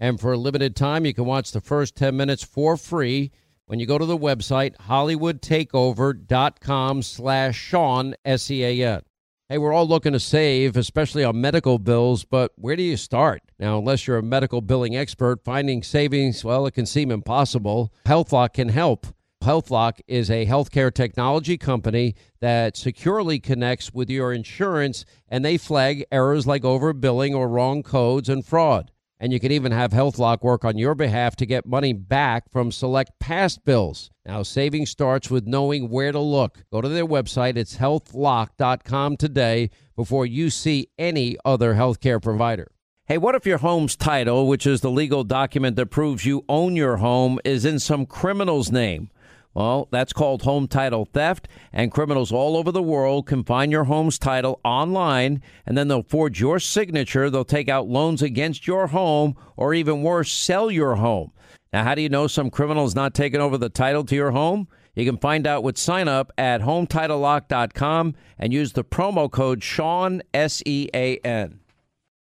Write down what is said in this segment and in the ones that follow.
And for a limited time, you can watch the first 10 minutes for free when you go to the website hollywoodtakeover.com slash Sean, S-E-A-N. Hey, we're all looking to save, especially on medical bills, but where do you start? Now, unless you're a medical billing expert, finding savings, well, it can seem impossible. HealthLock can help. HealthLock is a healthcare technology company that securely connects with your insurance and they flag errors like overbilling or wrong codes and fraud. And you can even have HealthLock work on your behalf to get money back from select past bills. Now, saving starts with knowing where to look. Go to their website, it's healthlock.com today before you see any other healthcare provider. Hey, what if your home's title, which is the legal document that proves you own your home, is in some criminal's name? Well, that's called home title theft, and criminals all over the world can find your home's title online, and then they'll forge your signature. They'll take out loans against your home, or even worse, sell your home. Now, how do you know some criminal is not taking over the title to your home? You can find out with sign up at HometitleLock.com and use the promo code Sean, S E A N.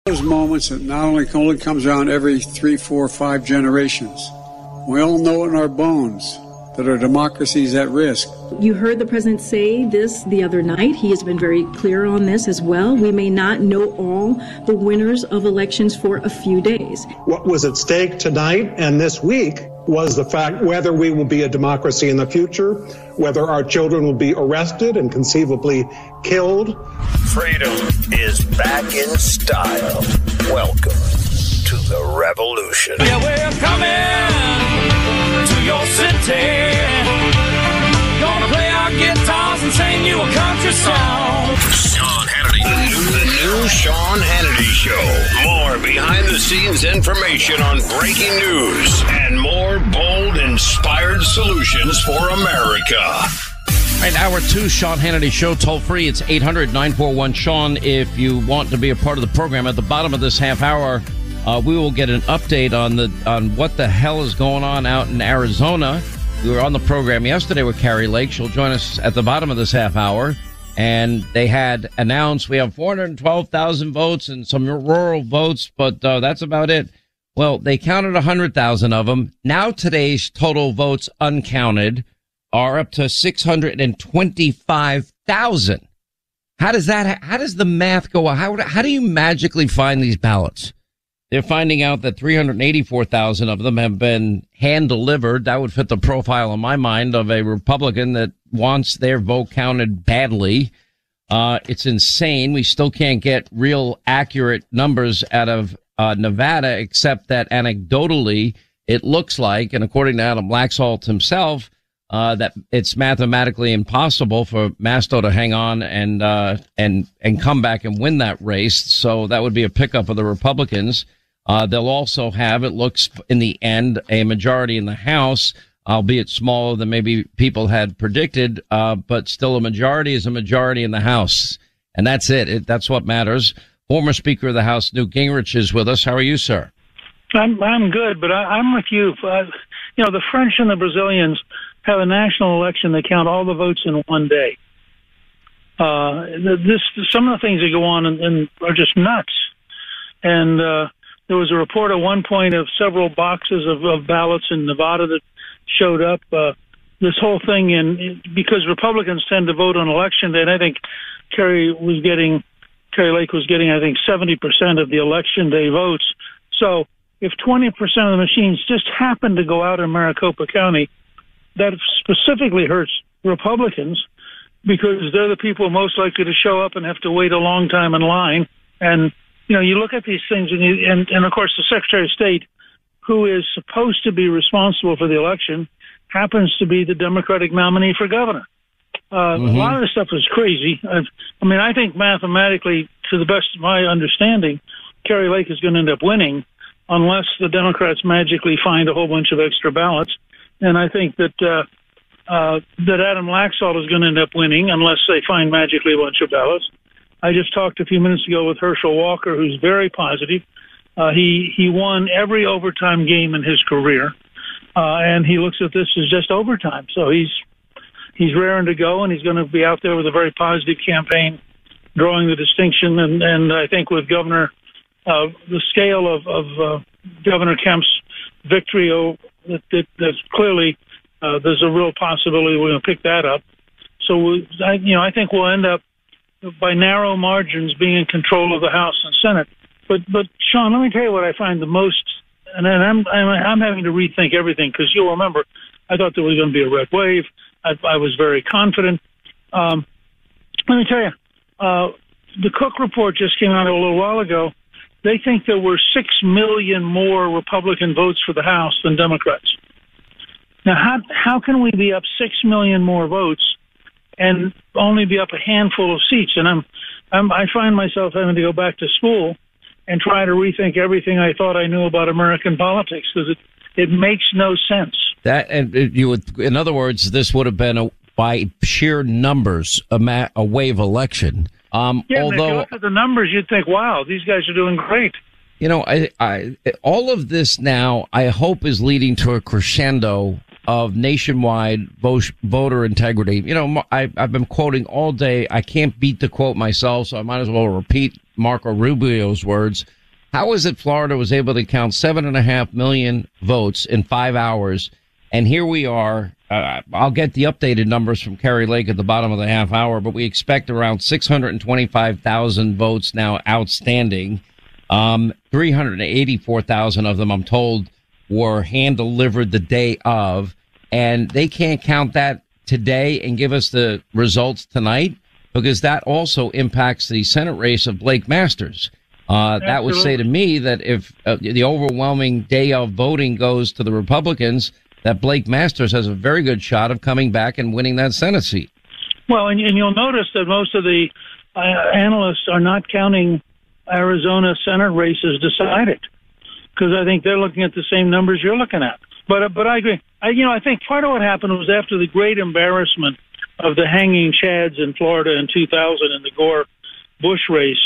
Those moments that not only only comes around every three, four, five generations. We all know it in our bones that our democracy is at risk. You heard the president say this the other night. He has been very clear on this as well. We may not know all the winners of elections for a few days. What was at stake tonight and this week was the fact whether we will be a democracy in the future, whether our children will be arrested and conceivably killed. Freedom is back in style. Welcome to the revolution. Yeah, we're coming to your city. Gonna play our guitars and sing you a country song. Sean Hannity. The new, Sean Hannity Show. More behind the scenes information on breaking news and more bold, inspired solutions for America. All right, hour two, Sean Hannity Show, toll free. It's 800 941 Sean if you want to be a part of the program. At the bottom of this half hour, uh, we will get an update on the on what the hell is going on out in Arizona. We were on the program yesterday with Kari Lake. She'll join us at the bottom of this half hour. And they had announced we have 412,000 votes and some rural votes, but uh, that's about it. Well, they counted 100,000 of them. Now today's total votes uncounted are up to 625,000. How does that, how does the math go? How, how do you magically find these ballots? They're finding out that 384,000 of them have been hand delivered. That would fit the profile in my mind of a Republican that wants their vote counted badly. Uh, it's insane. We still can't get real accurate numbers out of uh, Nevada, except that anecdotally, it looks like, and according to Adam Laxalt himself, uh, that it's mathematically impossible for Masto to hang on and uh, and and come back and win that race. So that would be a pickup of the Republicans. Uh, they'll also have, it looks in the end, a majority in the House, albeit smaller than maybe people had predicted, uh, but still a majority is a majority in the House. And that's it. it. That's what matters. Former Speaker of the House, Newt Gingrich, is with us. How are you, sir? I'm I'm good, but I, I'm with you. Uh, you know, the French and the Brazilians have a national election. They count all the votes in one day. Uh, this some of the things that go on and, and are just nuts. And uh, there was a report at one point of several boxes of, of ballots in Nevada that showed up. Uh, this whole thing, and because Republicans tend to vote on election day, and I think Kari was getting, Kari Lake was getting, I think, 70% of the election day votes. So if 20% of the machines just happen to go out in Maricopa County, that specifically hurts Republicans because they're the people most likely to show up and have to wait a long time in line. And you know, you look at these things, and you, and, and of course, the Secretary of State, who is supposed to be responsible for the election, happens to be the Democratic nominee for governor. Uh, mm-hmm. A lot of this stuff is crazy. i I mean, I think mathematically, to the best of my understanding, Kari Lake is going to end up winning. unless the Democrats magically find a whole bunch of extra ballots. And I think that uh, uh, that Adam Laxalt is going to end up winning unless they find magically a bunch of ballots. I just talked a few minutes ago with Herschel Walker, who's very positive. Uh, he he won every overtime game in his career, uh, and he looks at this as just overtime. So he's he's raring to go, and he's going to be out there with a very positive campaign, drawing the distinction. And and I think with Governor uh, the scale of of uh, Governor Kemp's victory, oh, that, that that's clearly uh, there's a real possibility we're going to pick that up. So we, I, you know, I think we'll end up by narrow margins being in control of the House and Senate. But but Sean, let me tell you what I find the most, and I'm I'm, I'm having to rethink everything because you'll remember I thought there was going to be a red wave. I, I was very confident. Um, let me tell you, uh, the Cook report just came out a little while ago. They think there were six million more Republican votes for the House than Democrats. Now, how how can we be up six million more votes and only be up a handful of seats? And I'm, I'm I find myself having to go back to school and try to rethink everything I thought I knew about American politics because it it makes no sense. That and uh, you would, in other words, this would have been a, by sheer numbers a, ma- a wave election. Um, Yeah, although look at the numbers, you'd think, wow, these guys are doing great. you know, I, I, all of this now, I hope is leading to a crescendo of nationwide vo- voter integrity. You know, I, I've been quoting all day. I can't beat the quote myself, so I might as well repeat Marco Rubio's words. How is it Florida was able to count seven and a half million votes in five hours? And here we are. Uh, I'll get the updated numbers from Kari Lake at the bottom of the half hour, but we expect around 625,000 votes now outstanding. Um, 384,000 of them, I'm told, were hand delivered the day of, and they can't count that today and give us the results tonight because that also impacts the Senate race of Blake Masters. Uh, that would say to me that if uh, the overwhelming day of voting goes to the Republicans, that Blake Masters has a very good shot of coming back and winning that Senate seat. Well, and, and you'll notice that most of the uh, analysts are not counting Arizona Senate races decided because I think they're looking at the same numbers you're looking at. But uh, but I agree. I, you know, I think part of what happened was after the great embarrassment of the hanging chads in Florida in 2000 in the Gore Bush race,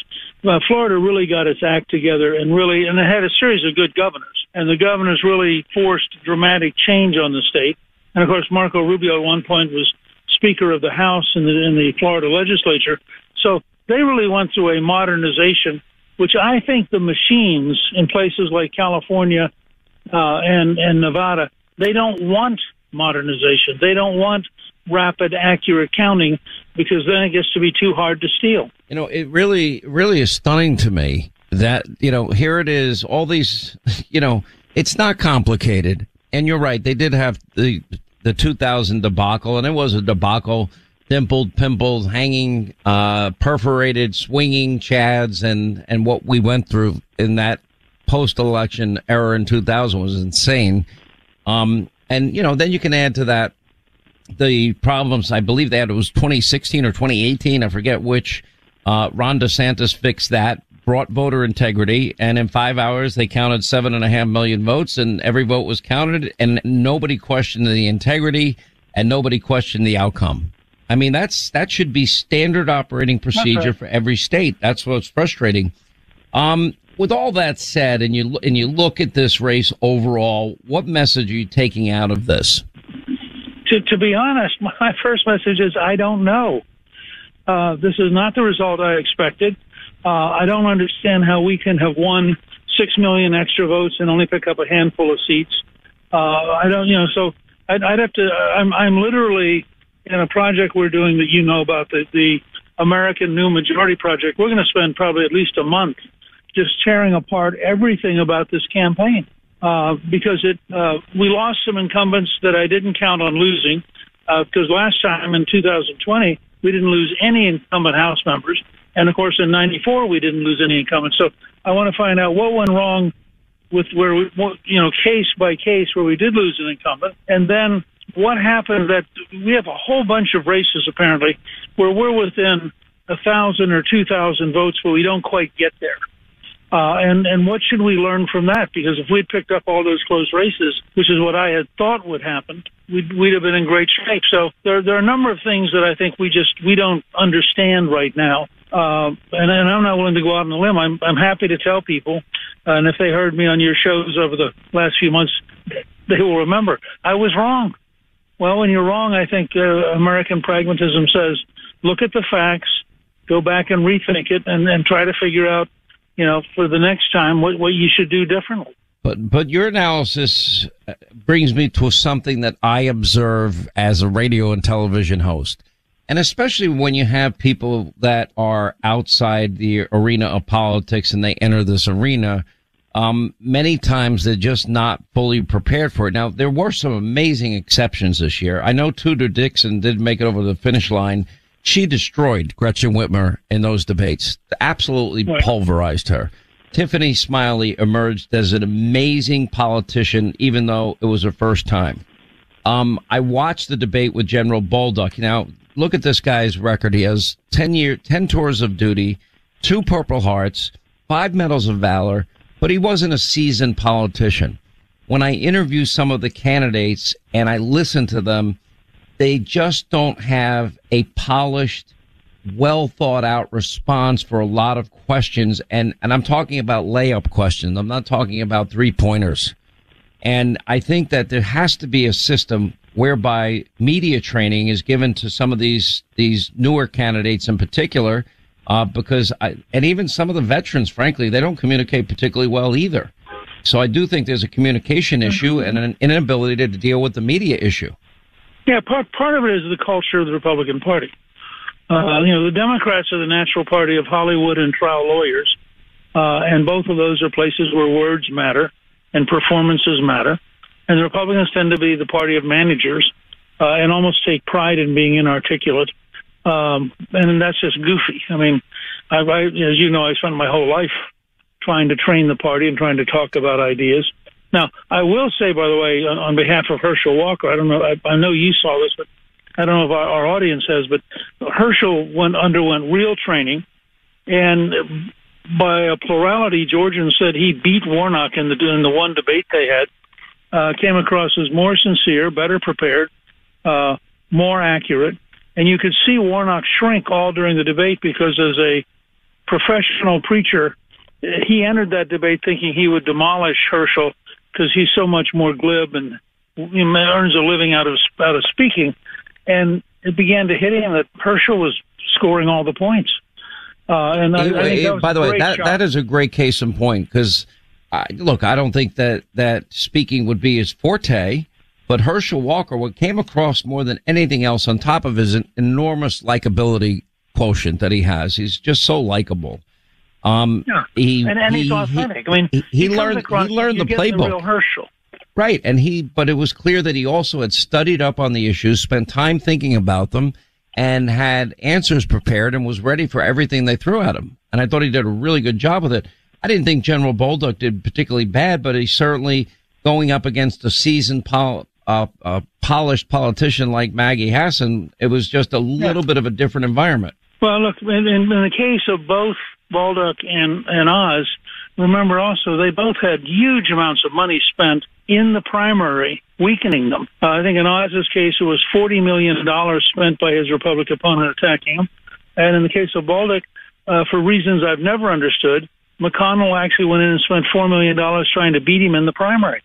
uh, Florida really got its act together and really, and it had a series of good governors, and the governors really forced dramatic change on the state. And of course, Marco Rubio at one point was Speaker of the House in the in the Florida legislature, so they really went through a modernization, which I think the machines in places like California uh, and and Nevada they don't want modernization. They don't want rapid, accurate counting because then it gets to be too hard to steal. You know, it really, really is stunning to me that, you know, here it is, all these, you know, it's not complicated. And you're right. They did have the, the 2000 debacle and it was a debacle, dimpled, pimples hanging, uh, perforated, swinging chads and, and what we went through in that post election era in 2000 was insane. Um, and, you know, then you can add to that the problems I believe they had it was 2016 or 2018. I forget which. Uh, Ron DeSantis fixed that, brought voter integrity, and in five hours they counted seven and a half million votes, and every vote was counted, and nobody questioned the integrity, and nobody questioned the outcome. I mean, that's that should be standard operating procedure right. for every state. That's what's frustrating. Um, with all that said, and you and you look at this race overall, what message are you taking out of this? to, to be honest, my first message is I don't know. Uh, this is not the result I expected. Uh, I don't understand how we can have won six million extra votes and only pick up a handful of seats. Uh, I don't, you know, so I'd, I'd have to. I'm, I'm literally in a project we're doing that you know about the the American New Majority Project. We're going to spend probably at least a month just tearing apart everything about this campaign uh, because it uh, we lost some incumbents that I didn't count on losing because last time in 2020 we didn't lose any incumbent House members, and of course in '94 we didn't lose any incumbents. So I want to find out what went wrong with where we, you know, case by case where we did lose an incumbent, and then what happened that we have a whole bunch of races apparently where we're within a thousand or two thousand votes, but we don't quite get there. Uh, and and what should we learn from that? Because if we'd picked up all those close races, which is what I had thought would happen, we'd we'd have been in great shape. So there there are a number of things that I think we just we don't understand right now. Uh, and, and I'm not willing to go out on a limb. I'm I'm happy to tell people, and if they heard me on your shows over the last few months, they will remember I was wrong. Well, when you're wrong, I think uh, American pragmatism says look at the facts, go back and rethink it, and, and try to figure out you know, for the next time, what, what you should do differently. But but your analysis uh, brings me to something that I observe as a radio and television host. And especially when you have people that are outside the arena of politics and they enter this arena, um, many times they're just not fully prepared for it. Now, there were some amazing exceptions this year. I know Tudor Dixon did make it over the finish line she destroyed Gretchen Whitmer in those debates, absolutely pulverized her. Tiffany Smiley emerged as an amazing politician, even though it was her first time. Um, I watched the debate with General Bolduc. Now, look at this guy's record. He has 10 year, 10 tours of duty, two Purple Hearts, five medals of valor, but he wasn't a seasoned politician. When I interview some of the candidates and I listen to them, they just don't have a polished, well thought out response for a lot of questions. And, and I'm talking about layup questions. I'm not talking about three pointers. And I think that there has to be a system whereby media training is given to some of these, these newer candidates in particular. Uh, because I, and even some of the veterans, frankly, they don't communicate particularly well either. So I do think there's a communication issue and an inability to deal with the media issue. Yeah, part part of it is the culture of the Republican Party. Uh, you know, the Democrats are the natural party of Hollywood and trial lawyers, uh, and both of those are places where words matter and performances matter. And the Republicans tend to be the party of managers uh, and almost take pride in being inarticulate. Um, and that's just goofy. I mean, I, I, as you know, I spent my whole life trying to train the party and trying to talk about ideas. Now, I will say, by the way, on, on behalf of Herschel Walker, I don't know, I, I know you saw this, but I don't know if our, our audience has, but Herschel went underwent real training, and by a plurality, Georgian said he beat Warnock in the in the one debate they had. Uh, came across as more sincere, better prepared, uh, more accurate, and you could see Warnock shrink all during the debate because as a professional preacher, he entered that debate thinking he would demolish Herschel because he's so much more glib and he earns a living out of out of speaking. And it began to hit him that Herschel was scoring all the points. Uh, and I, I by the way, that that is a great case in point because, look, I don't think that that speaking would be his forte, but Herschel Walker, what came across more than anything else, on top of his enormous likability quotient that he has, he's just so likable. Um, yeah. he, and, and he, he's authentic. He, I mean, he, he learned he learned the playbook. The Herschel. Right, and he, but it was clear that he also had studied up on the issues, spent time thinking about them, and had answers prepared, and was ready for everything they threw at him. And I thought he did a really good job with it. I didn't think General Bolduc did particularly bad, but he certainly going up against a seasoned pol- uh, a polished politician like Maggie Hassan, it was just a little yeah. bit of a different environment. Well, look, in, in, the case of both Bolduc and, and Oz, remember also they both had huge amounts of money spent in the primary, weakening them. Uh, I think in Oz's case, it was $40 million spent by his Republican opponent attacking him. And in the case of Bolduc, uh, for reasons I've never understood, McConnell actually went in and spent $4 million trying to beat him in the primary.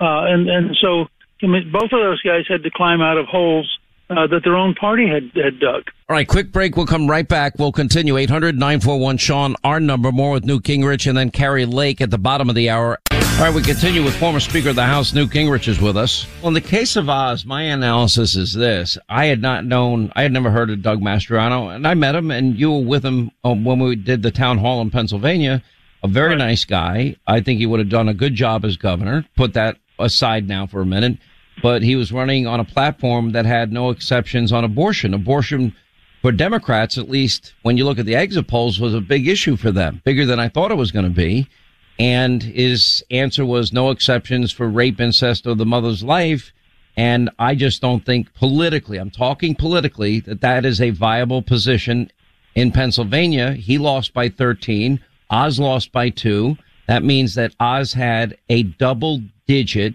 Uh, and, and so both of those guys had to climb out of holes uh, that their own party had, had dug. All right, quick break. We'll come right back. We'll continue. 800 941 Sean, our number. More with Newt Gingrich and then Kari Lake at the bottom of the hour. All right, we continue with former Speaker of the House, Newt Gingrich is with us. Well, in the case of Oz, my analysis is this. I had not known, I had never heard of Doug Mastriano, and I met him, and you were with him um, when we did the town hall in Pennsylvania. A very right. nice guy. I think he would have done a good job as governor. Put that aside now for a minute but he was running on a platform that had no exceptions on abortion. Abortion for Democrats, at least when you look at the exit polls, was a big issue for them, bigger than I thought it was going to be. And his answer was no exceptions for rape, incest, or the mother's life. And I just don't think politically, I'm talking politically, that that is a viable position in Pennsylvania. He lost by 13. Oz lost by two. That means that Oz had a double digit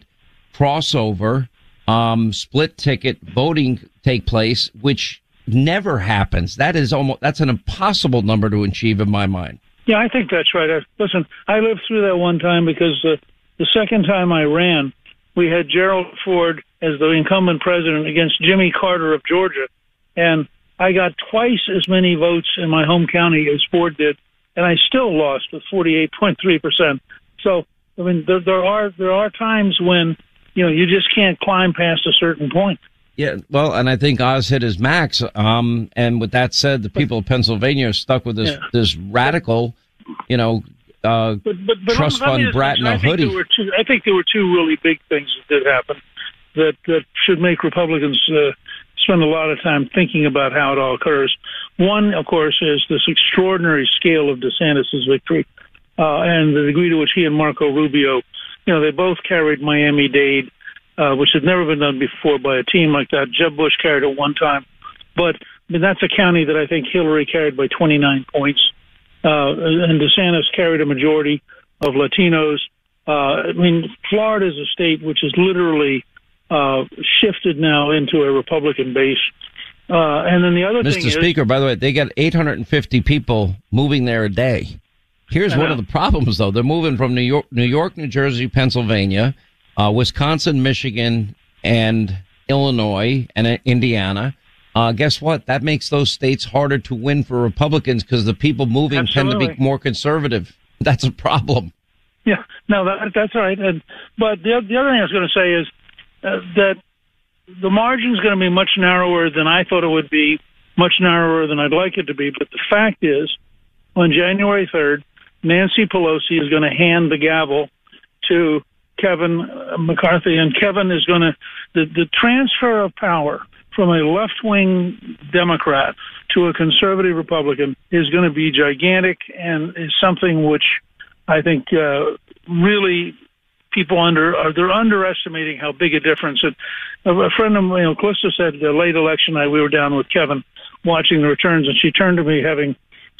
crossover, um, split ticket voting take place, which never happens. That is almost, that's an impossible number to achieve in my mind. Yeah, I think that's right. I, listen, I lived through that one time because uh, the second time I ran, we had Gerald Ford as the incumbent president against Jimmy Carter of Georgia, and I got twice as many votes in my home county as Ford did, and I still lost with 48.3 percent. So, I mean, there, there are there are times when you know you just can't climb past a certain point. Yeah, well, and I think Oz hit his max. Um, and with that said, the people of Pennsylvania are stuck with this Yeah. this radical, you know, uh, But, but, but trust fund brat in a I think hoodie. There were two, I think there were two really big things that did happen that that should make Republicans uh, spend a lot of time thinking about how it all occurs. One, of course, is this extraordinary scale of DeSantis' victory uh, and the degree to which he and Marco Rubio, you know, they both carried Miami Dade, uh, which had never been done before by a team like that. Jeb Bush carried it one time, but I mean, that's a county that I think Hillary carried by 29 points uh, and DeSantis carried a majority of Latinos. Uh, I mean, Florida is a state which is literally uh, shifted now into a Republican base. Uh, and then the other thing Mr. is, Speaker, by the way, they got 850 people moving there a day. Here's one of the problems, though. They're moving from New York, New York, New Jersey, Pennsylvania, uh, Wisconsin, Michigan, and Illinois and uh, Indiana. Uh, guess what? That makes those states harder to win for Republicans because the people moving tend to be more conservative. That's a problem. Yeah, no, that, that's right. And, but the, the other thing I was going to say is uh, that the margin is going to be much narrower than I thought it would be, much narrower than I'd like it to be. But the fact is, on January 3rd, Nancy Pelosi is going to hand the gavel to Kevin uh, McCarthy, and Kevin is going to the the transfer of power from a left wing Democrat to a conservative Republican is going to be gigantic and is something which I think uh, really people under are they're underestimating how big a difference. And a friend of mine, you Callista said the late election night we were down with Kevin watching the returns, and she turned to me having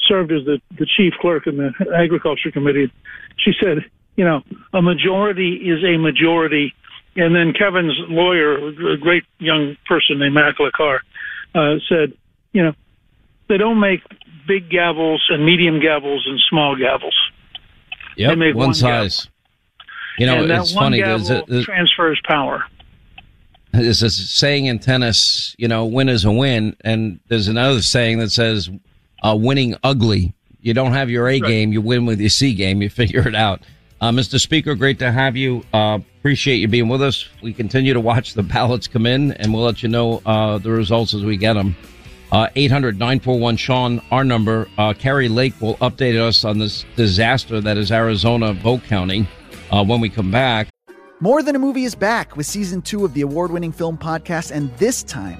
served as the, the chief clerk in the agriculture committee. She said, you know, a majority is a majority. And then Kevin's lawyer, a great young person named Machalagh Carr, uh, said, you know, they don't make big gavels and medium gavels and small gavels. They make one, one size. You know, and that it's one funny. gavel There's a, there's, transfers power. there's a saying in tennis, you know, win is a win. And there's another saying that says, uh, winning ugly. You don't have your A game, you win with your C game. You figure it out. Uh, Mr. Speaker, great to have you. Uh, appreciate you being with us. We continue to watch the ballots come in, and we'll let you know uh, the results as we get them. Uh, 800 941 Sean, our number. Uh, Kari Lake will update us on this disaster that is Arizona vote counting uh, when we come back. More Than a Movie is back with season two of the award winning film podcast, and this time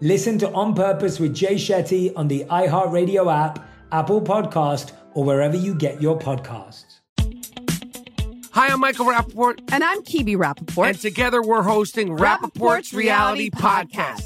Listen to On Purpose with Jay Shetty on the iHeartRadio app, Apple Podcast, or wherever you get your podcasts. Hi, I'm Michael Rapaport. And I'm Kebe Rapaport. And together we're hosting Rapaport's, Reality Podcast.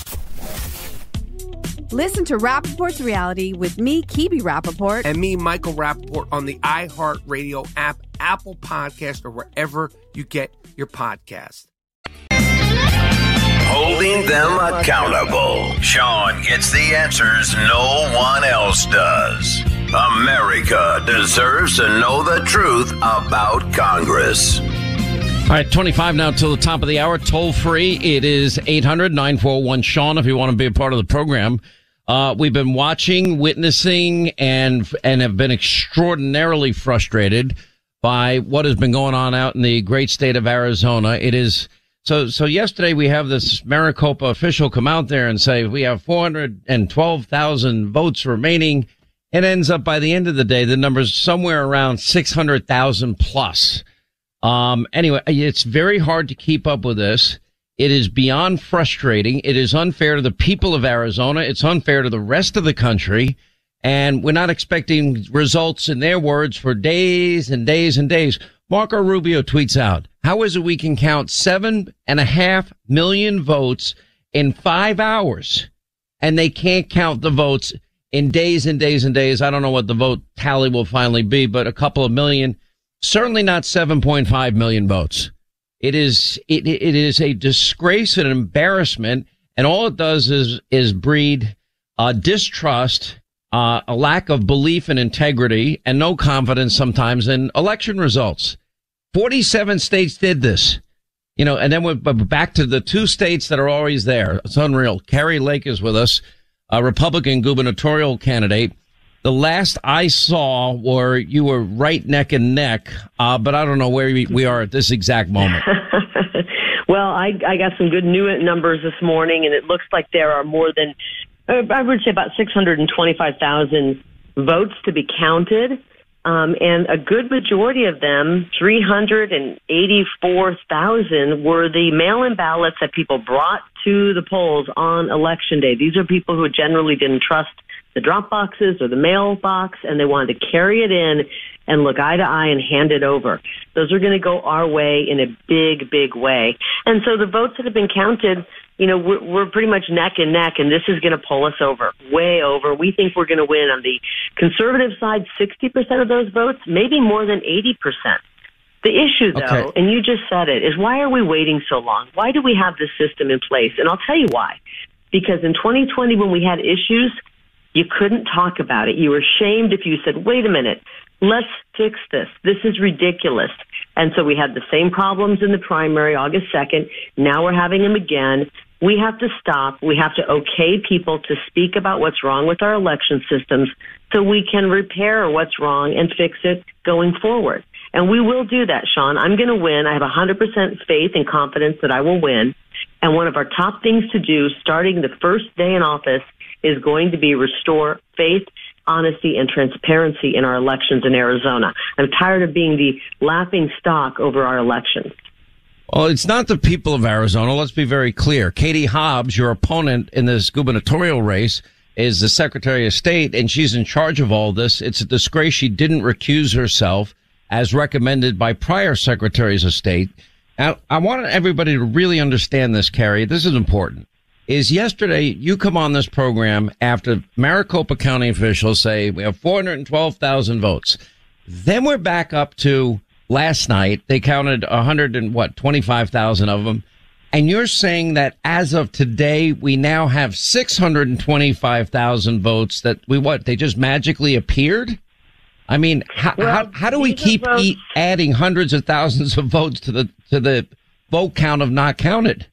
Listen to Rapaport's reality with me, Kebe Rapaport. and me, Michael Rapaport, on the iHeartRadio app, Apple Podcast, or wherever you get your podcast. Holding them accountable. Sean gets the answers no one else does. America deserves to know the truth about Congress. All right, 25 now till the top of the hour. Toll free. It is 800 941 Sean if you want to be a part of the program. Uh, we've been watching, witnessing, and and have been extraordinarily frustrated by what has been going on out in the great state of Arizona. It is So, so yesterday we have this Maricopa official come out there and say we have 412,000 votes remaining. It ends up by the end of the day, the number's somewhere around 600,000 plus. Um, anyway, it's very hard to keep up with this. It is beyond frustrating. It is unfair to the people of Arizona. It's unfair to the rest of the country. And we're not expecting results in their words for days and days and days. Marco Rubio tweets out, how is it we can count seven and a half million votes in five hours and they can't count the votes in days and days and days? I don't know what the vote tally will finally be, but a couple of million, certainly not 7.5 million votes. It is, it, it is a disgrace and embarrassment. And all it does is, is breed, uh, distrust, uh, a lack of belief and integrity and no confidence sometimes in election results. 47 states did this. You know, and then we're back to the two states that are always there. It's unreal. Kari Lake is with us, a Republican gubernatorial candidate. The last I saw were you were right neck and neck, uh, but I don't know where we, are at this exact moment. well, I, I got some good new numbers this morning, and it looks like there are more than, uh, I would say about 625,000 votes to be counted. Um, and a good majority of them, 384,000, were the mail-in ballots that people brought to the polls on election day. These are people who generally didn't trust the drop boxes or the mailbox, and they wanted to carry it in and look eye to eye and hand it over. Those are going to go our way in a big, big way. And so the votes that have been counted you know, we're, we're pretty much neck and neck, and this is going to pull us over, way over. We think we're going to win on the conservative side, 60% of those votes, maybe more than 80%. The issue, though, okay. and you just said it, is why are we waiting so long? Why do we have this system in place? And I'll tell you why. Because in 2020, when we had issues, you couldn't talk about it. You were shamed if you said, wait a minute, let's fix this. This is ridiculous. And so we had the same problems in the primary August 2nd. Now we're having them again. We have to stop. We have to okay people to speak about what's wrong with our election systems so we can repair what's wrong and fix it going forward. And we will do that, Sean. I'm going to win. I have 100% faith and confidence that I will win. And one of our top things to do starting the first day in office is going to be restore faith honesty and transparency in our elections in Arizona. I'm tired of being the laughing stock over our elections. Well, it's not the people of Arizona. Let's be very clear. Katie Hobbs, your opponent in this gubernatorial race, is the Secretary of State, and she's in charge of all this. It's a disgrace she didn't recuse herself as recommended by prior secretaries of state. Now, I want everybody to really understand this, Kari. This is important. Is yesterday you come on this program after Maricopa County officials say we have 412,000 votes. Then we're back up to last night. They counted 100 and what, 25,000 of them. And you're saying that as of today, we now have 625,000 votes that we what? They just magically appeared? I mean, how, well, how, how, do we keep e- adding hundreds of thousands of votes to the, to the vote count of not counted?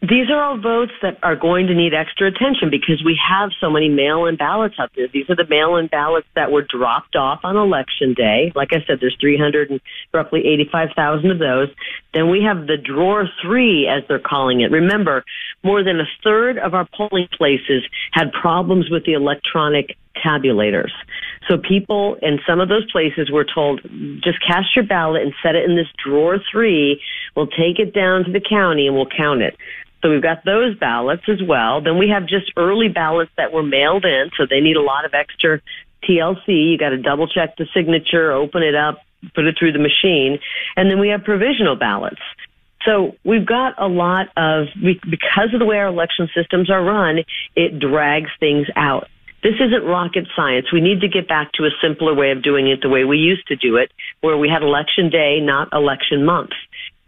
These are all votes that are going to need extra attention because we have so many mail-in ballots out there. These are the mail-in ballots that were dropped off on election day. Like I said, there's 300 and roughly 85,000 of those. Then we have the drawer three, as they're calling it. Remember, more than a third of our polling places had problems with the electronic tabulators. So people in some of those places were told, just cast your ballot and set it in this drawer three. We'll take it down to the county and we'll count it. So we've got those ballots as well. Then we have just early ballots that were mailed in, so they need a lot of extra TLC. You got to double check the signature, open it up, put it through the machine, and then we have provisional ballots. So we've got a lot of because of the way our election systems are run, it drags things out. This isn't rocket science. We need to get back to a simpler way of doing it the way we used to do it, where we had election day, not election month.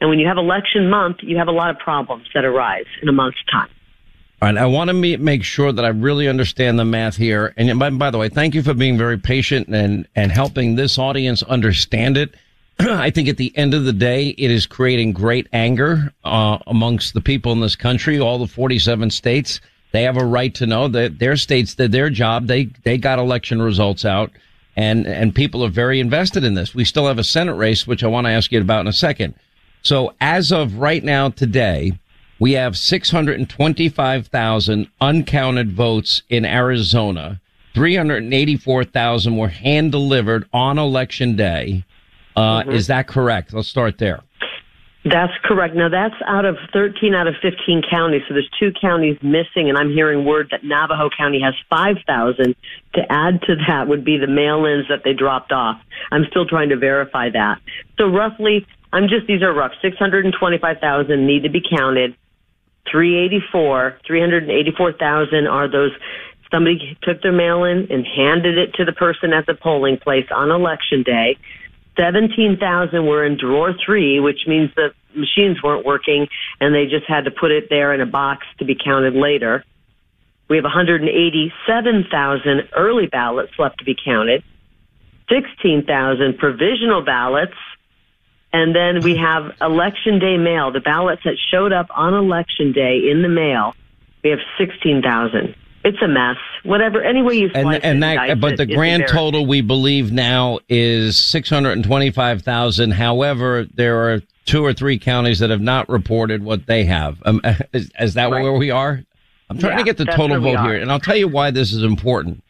And when you have election month, you have a lot of problems that arise in a month's time. All right. I want to make sure that I really understand the math here. And by, by the way, thank you for being very patient and, and helping this audience understand it. I think at the end of the day, it is creating great anger uh, amongst the people in this country, all the 47 states. They have a right to know that their states did their job. They they got election results out, and and people are very invested in this. We still have a Senate race, which I want to ask you about in a second. So as of right now today, we have 625,000 uncounted votes in Arizona. 384,000 were hand delivered on election day. Uh, Mhm. Is that correct? Let's start there. That's correct. Now that's out of 13 out of 15 counties. So there's two counties missing, and I'm hearing word that Navajo County has 5,000. To add to that would be the mail-ins that they dropped off. I'm still trying to verify that. So roughly, I'm just these are rough. 625,000 need to be counted. 384, 384,000 are those somebody took their mail in and handed it to the person at the polling place on election day. 17,000 were in drawer three, which means the machines weren't working and they just had to put it there in a box to be counted later. We have 187,000 early ballots left to be counted, 16,000 provisional ballots, and then we have election day mail, the ballots that showed up on election day in the mail. We have 16,000. It's a mess. Whatever, any way you slice And, and that, but it, the grand total we believe now is 625,000. However, there are two or three counties that have not reported what they have. Um, is, is that where we are? I'm trying Yeah, to get the total vote here. And I'll tell you why this is important.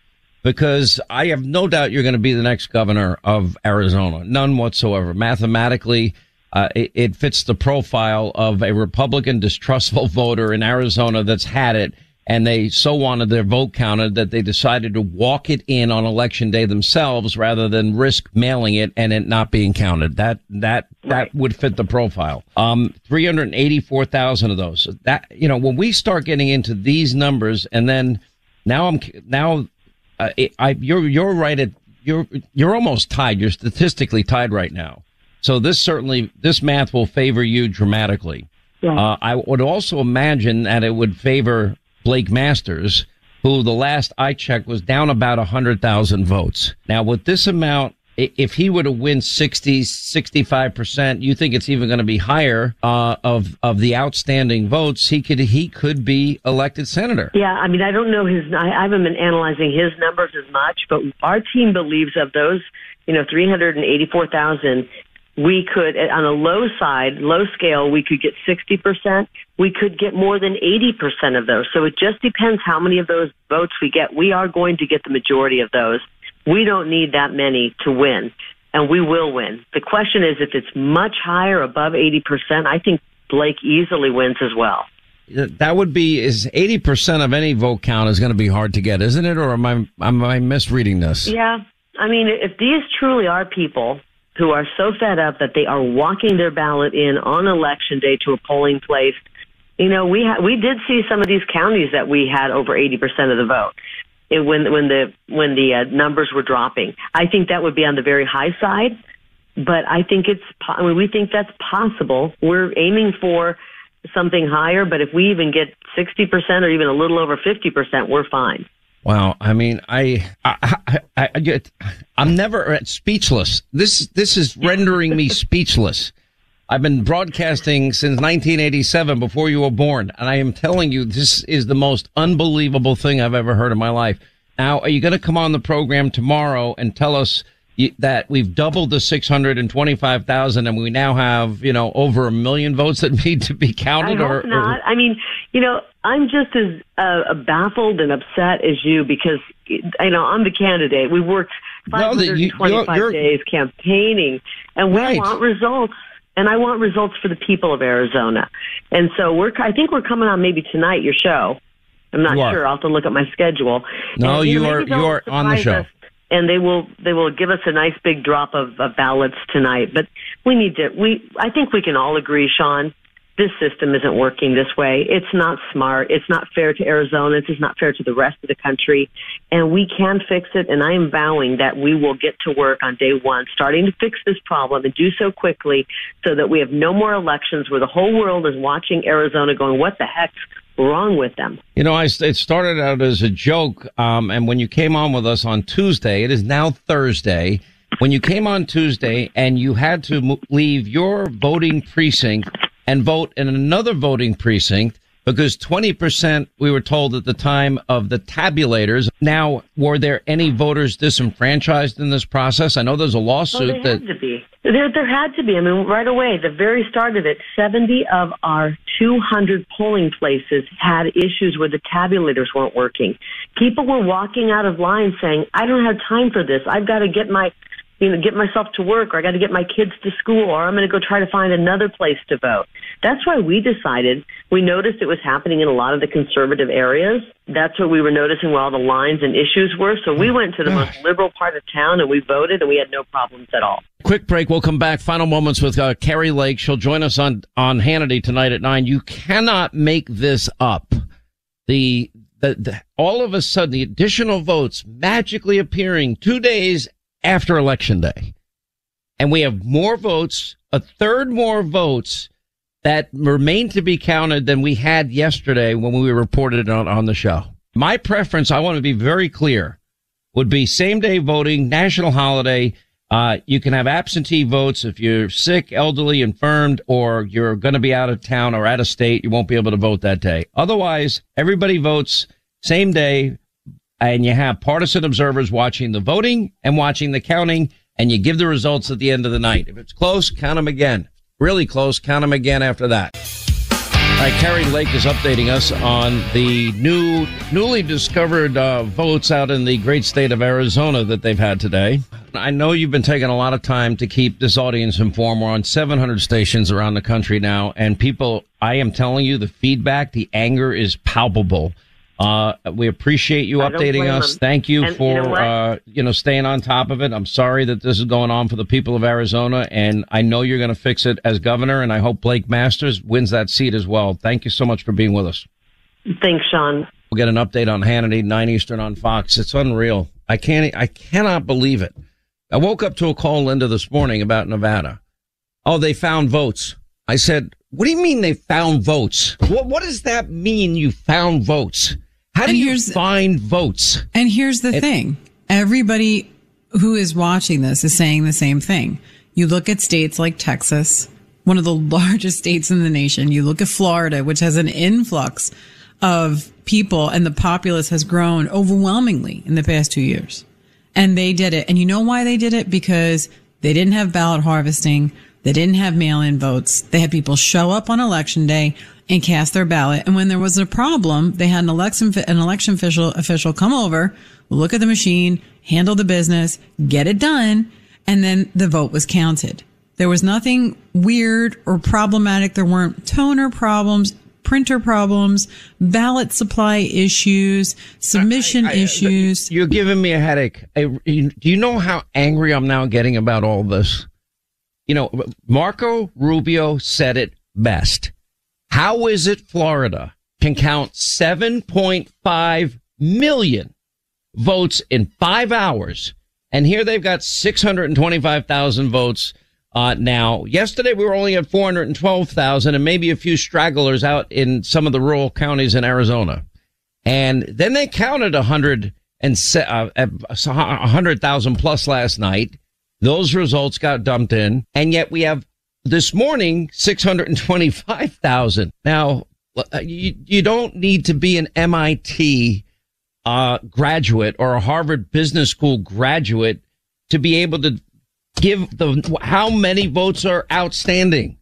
Because I have no doubt you're going to be the next governor of Arizona. None whatsoever. Mathematically, uh, it, it fits the profile of a Republican distrustful voter in Arizona that's had it. And they so wanted their vote counted that they decided to walk it in on election day themselves rather than risk mailing it and it not being counted. That, that, that would fit the profile. Um, 384,000 of those. That, you know, when we start getting into these numbers and then now I'm, now, uh, it, I, you're, you're right at, you're, you're almost tied. You're statistically tied right now. So this certainly, this math will favor you dramatically. Uh, I would also imagine that it would favor Blake Masters, who the last I checked was down about 100,000 votes. Now, with this amount, if he were to win 60, 65%, you think it's even going to be higher, uh, of, of the outstanding votes. He could, he could be elected senator. Yeah, I mean, I don't know his. I, I haven't been analyzing his numbers as much, but our team believes of those, you know, three hundred and eighty-four thousand. We could, on a low side, low scale, we could get sixty percent. We could get more than eighty percent of those. So it just depends how many of those votes we get. We are going to get the majority of those. We don't need that many to win, and we will win. The question is if it's much higher, above eighty percent. I think Blake easily wins as well. That would be, is 80% of any vote count is going to be hard to get, isn't it? Or am I, am I misreading this? Yeah. I mean, if these truly are people who are so fed up that they are walking their ballot in on election day to a polling place, you know, we ha- we did see some of these counties that we had over 80% of the vote. It, when when the when the uh, numbers were dropping, I think that would be on the very high side, but I think it's I mean, we think that's possible. We're aiming for something higher, but if we even get 60% or even a little over 50%, we're fine. Wow. I mean, I, I, I, I get, I'm never speechless. This, this is rendering me speechless. I've been broadcasting since 1987 before you were born. And I am telling you, this is the most unbelievable thing I've ever heard in my life. Now, are you going to come on the program tomorrow and tell us you, that we've doubled the 625,000 and we now have, you know, over a million votes that need to be counted I or, hope not. I mean, you know, I'm just as uh, baffled and upset as you because you know I'm the candidate. We worked No, you- 525 you're- you're- days campaigning, and we Right. want results. And I want results for the people of Arizona. And so we're. I think we're coming on maybe tonight. Your show. I'm not sure. I'll have to look at my schedule. No, And, you know, are- you are on the show. us and they will they will give us a nice big drop of, of ballots tonight. But we need to we I think we can all agree, Sean, this system isn't working this way. It's not smart. It's not fair to Arizona. It's not fair to the rest of the country. And we can fix it. And I am vowing that we will get to work on day one, starting to fix this problem and do so quickly so that we have no more elections where the whole world is watching Arizona going, what the heck's wrong with them? You know, I, it started out as a joke. Um, and when you came on with us on Tuesday, it is now Thursday. When you came on Tuesday and you had to leave your voting precinct and vote in another voting precinct, because 20% we were told at the time of the tabulators. Now, were there any voters disenfranchised in this process? I know there's a lawsuit there that had to be. There, there had to be. I mean, right away, the very start of it, 70 of our 200 polling places had issues where the tabulators weren't working. People were walking out of line saying, I don't have time for this. I've got to get my, you know, get myself to work or I got to get my kids to school or I'm going to go try to find another place to vote. That's why we decided, we noticed it was happening in a lot of the conservative areas. That's what we were noticing where all the lines and issues were. So we went to the most liberal part of town and we voted and we had no problems at all. Quick break. We'll come back. Final moments with uh, Kari Lake. She'll join us on on Hannity tonight at nine. You cannot make this up. The, the the all of a sudden the additional votes magically appearing two days after election day, and we have more votes, a third more votes that remain to be counted than we had yesterday when we reported on on the show. My preference, I want to be very clear, would be same day voting, national holiday. Uh, you can have absentee votes if you're sick, elderly, infirmed, or you're going to be out of town or out of state. You won't be able to vote that day. Otherwise, everybody votes same day and you have partisan observers watching the voting and watching the counting and you give the results at the end of the night. If it's close, count them again. Really close, count them again after that. All right, Kari Lake is updating us on the new, newly discovered uh, votes out in the great state of Arizona that they've had today. I know you've been taking a lot of time to keep this audience informed. We're on 700 stations around the country now, and people, I am telling you, the feedback, the anger is palpable. Uh, we appreciate you I updating us. them. Thank you And you for, know uh, you know, staying on top of it. I'm sorry that this is going on for the people of Arizona, and I know you're going to fix it as governor, and I hope Blake Masters wins that seat as well. Thank you so much for being with us. Thanks, Sean. We'll get an update on Hannity, 9 Eastern on Fox. It's unreal. I can't, I cannot believe it. I woke up to a call, Linda, this morning about Nevada. Oh, they found votes. I said, what do you mean they found votes? What, what does that mean you found votes? How do you find votes? And here's the And- thing. Everybody who is watching this is saying the same thing. You look at states like Texas, one of the largest states in the nation. You look at Florida, which has an influx of people and the populace has grown overwhelmingly in the past two years. And they did it. And you know why they did it? Because they didn't have ballot harvesting. They didn't have mail-in votes. They had people show up on election day and cast their ballot. And when there was a problem, they had an election, an election official, official come over, look at the machine, handle the business, get it done. And then the vote was counted. There was nothing weird or problematic. There weren't toner problems, printer problems, ballot supply issues, submission issues. You're giving me a headache. I, do you know how angry I'm now getting about all this? You know, Marco Rubio said it best. How is it Florida can count 7.5 million votes in five hours? And here they've got 625,000 votes uh, now. Yesterday we were only at 412,000 and maybe a few stragglers out in some of the rural counties in Arizona. And then they counted hundred and uh, hundred thousand plus last night. Those results got dumped in, and yet we have this morning six hundred and twenty-five thousand. Now uh, you you don't need to be an MIT uh, graduate or a Harvard Business School graduate to be able to give the how many votes are outstanding.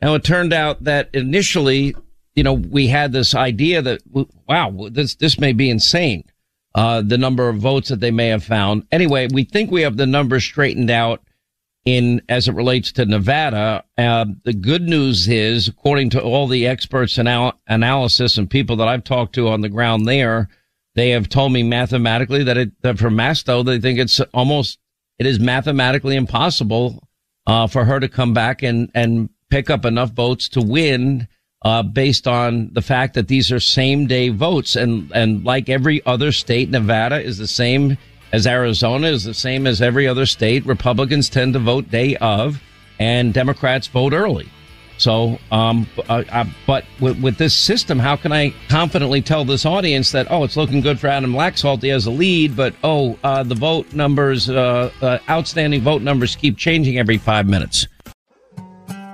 Now it turned out that initially, you know, we had this idea that wow, this this may be insane. Uh, the number of votes that they may have found. Anyway, we think we have the numbers straightened out in as it relates to Nevada. Uh, the good news is, according to all the experts anal- analysis and people that I've talked to on the ground there, they have told me mathematically that it that for Masto they think it's almost it is mathematically impossible uh, for her to come back and and pick up enough votes to win uh, based on the fact that these are same day votes and and like every other state, Nevada is the same as Arizona is the same as every other state. Republicans tend to vote day of, and Democrats vote early. So, um, uh, uh, but with, with this system, how can I confidently tell this audience that oh, it's looking good for Adam Laxalt, he has a lead, but oh, uh, the vote numbers, uh, uh, outstanding vote numbers keep changing every five minutes.